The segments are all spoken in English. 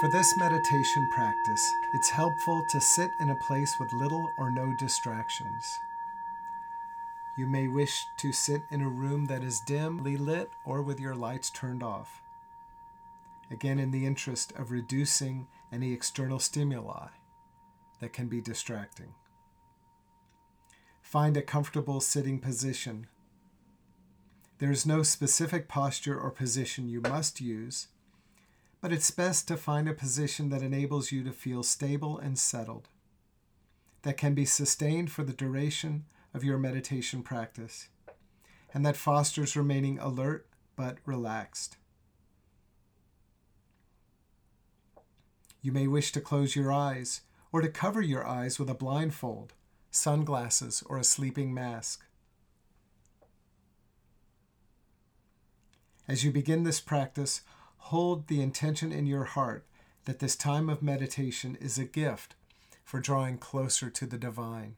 For this meditation practice, it's helpful to sit in a place with little or no distractions. You may wish to sit in a room that is dimly lit or with your lights turned off. Again, in the interest of reducing any external stimuli that can be distracting. Find a comfortable sitting position. There is no specific posture or position you must use, but it's best to find a position that enables you to feel stable and settled, that can be sustained for the duration of your meditation practice, and that fosters remaining alert but relaxed. You may wish to close your eyes or to cover your eyes with a blindfold, sunglasses, or a sleeping mask. As you begin this practice, hold the intention in your heart that this time of meditation is a gift for drawing closer to the divine.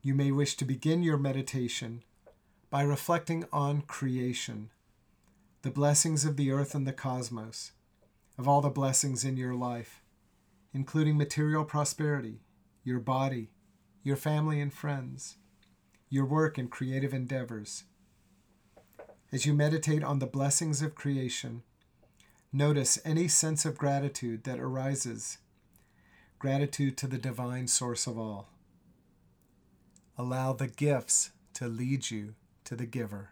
You may wish to begin your meditation by reflecting on creation, the blessings of the earth and the cosmos, of all the blessings in your life, including material prosperity, your body, your family and friends, your work and creative endeavors. As you meditate on the blessings of creation, notice any sense of gratitude that arises, gratitude to the divine source of all. Allow the gifts to lead you to the giver.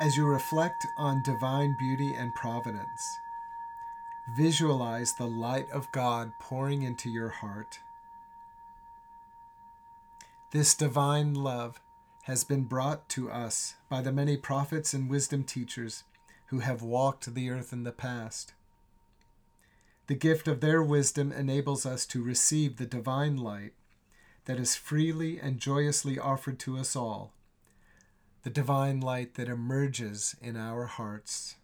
As you reflect on divine beauty and providence, visualize the light of God pouring into your heart. This divine love has been brought to us by the many prophets and wisdom teachers who have walked the earth in the past. The gift of their wisdom enables us to receive the divine light that is freely and joyously offered to us all the divine light that emerges in our hearts.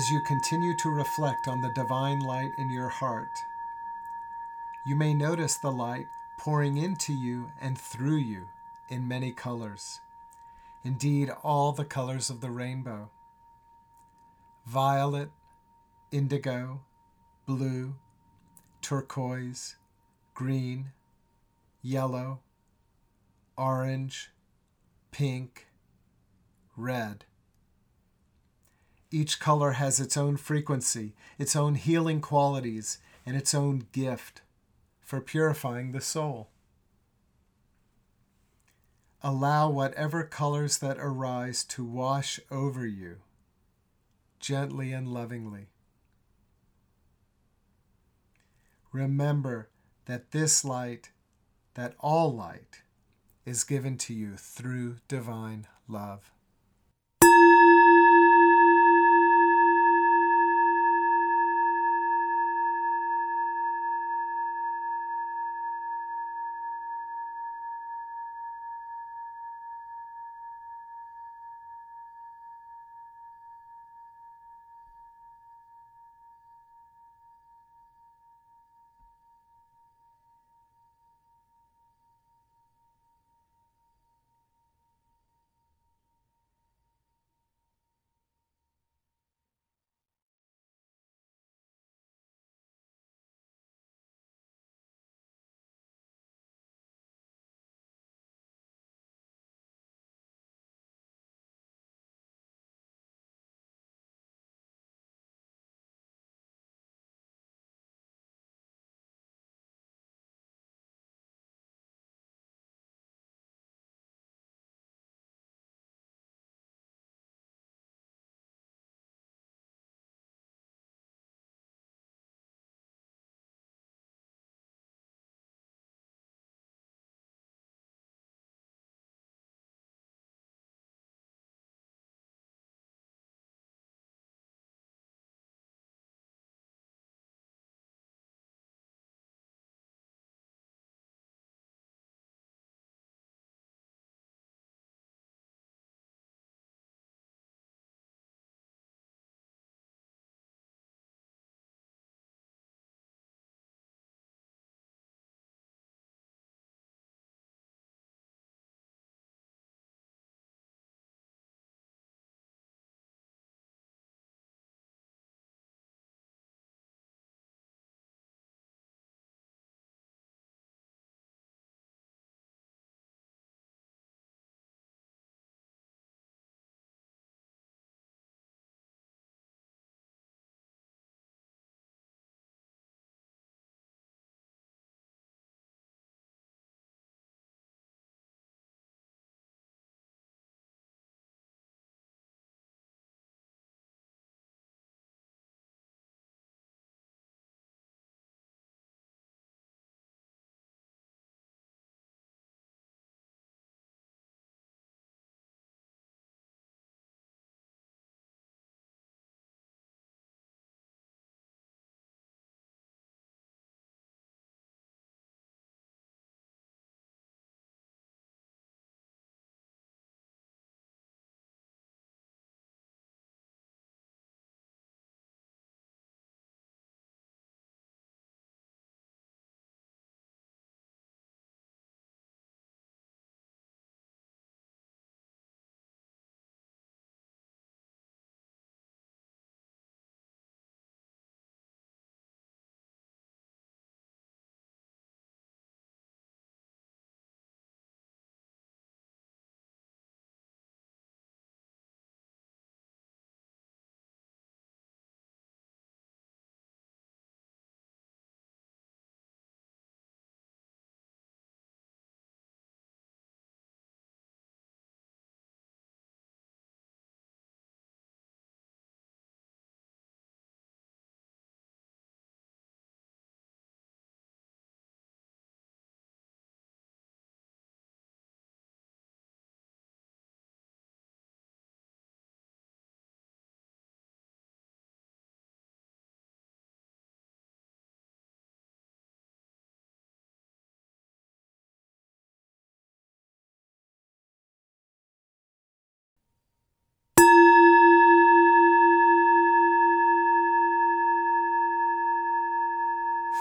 As you continue to reflect on the divine light in your heart. You may notice the light pouring into you and through you in many colors. Indeed, all the colors of the rainbow violet, indigo, blue, turquoise, green, yellow, orange, pink, red. Each color has its own frequency, its own healing qualities, and its own gift for purifying the soul. Allow whatever colors that arise to wash over you gently and lovingly. Remember that this light, that all light, is given to you through divine love.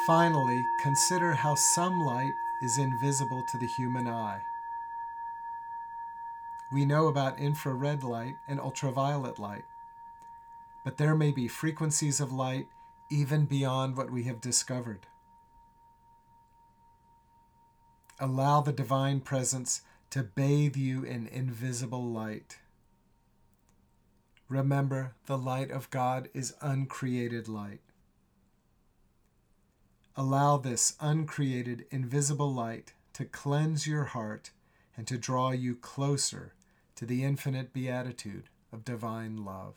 Finally, consider how some light is invisible to the human eye. We know about infrared light and ultraviolet light, but there may be frequencies of light even beyond what we have discovered. Allow the divine presence to bathe you in invisible light. Remember, the light of God is uncreated light. Allow this uncreated, invisible light to cleanse your heart and to draw you closer to the infinite beatitude of divine love.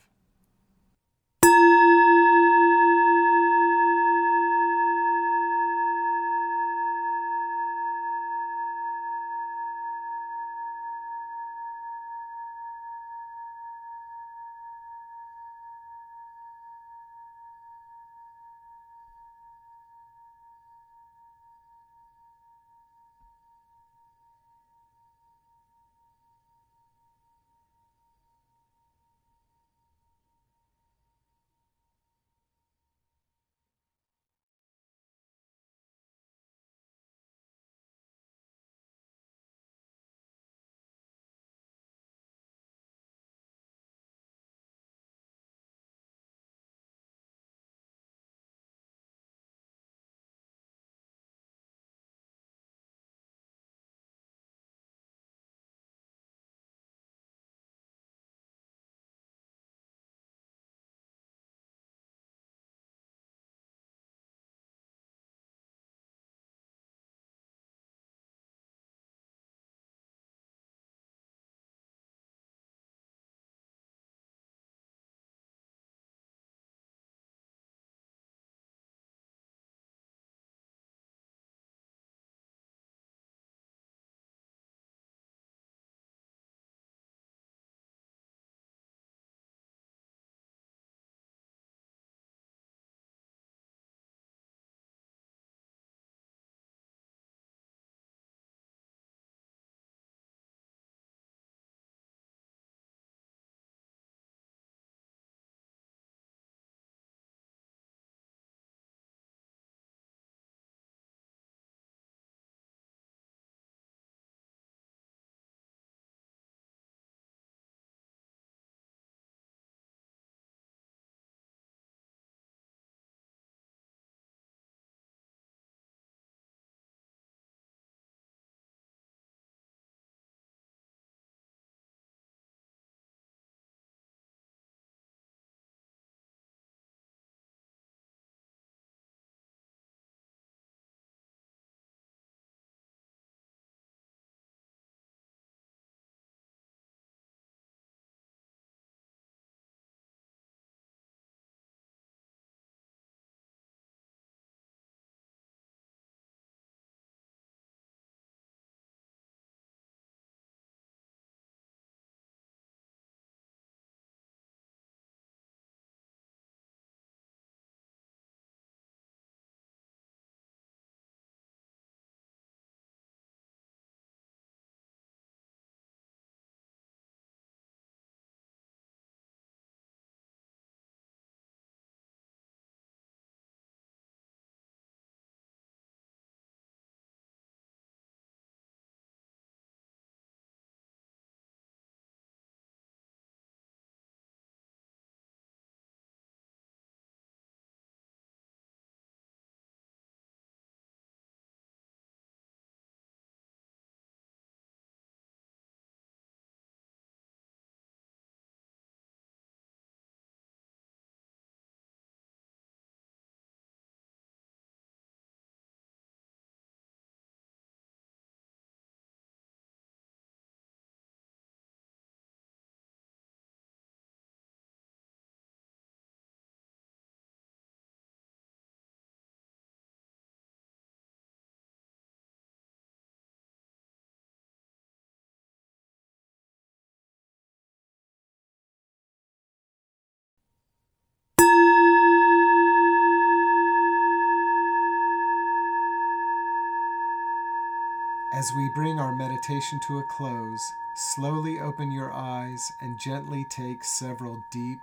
As we bring our meditation to a close, slowly open your eyes and gently take several deep,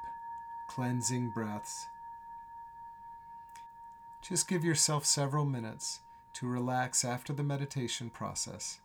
cleansing breaths. Just give yourself several minutes to relax after the meditation process.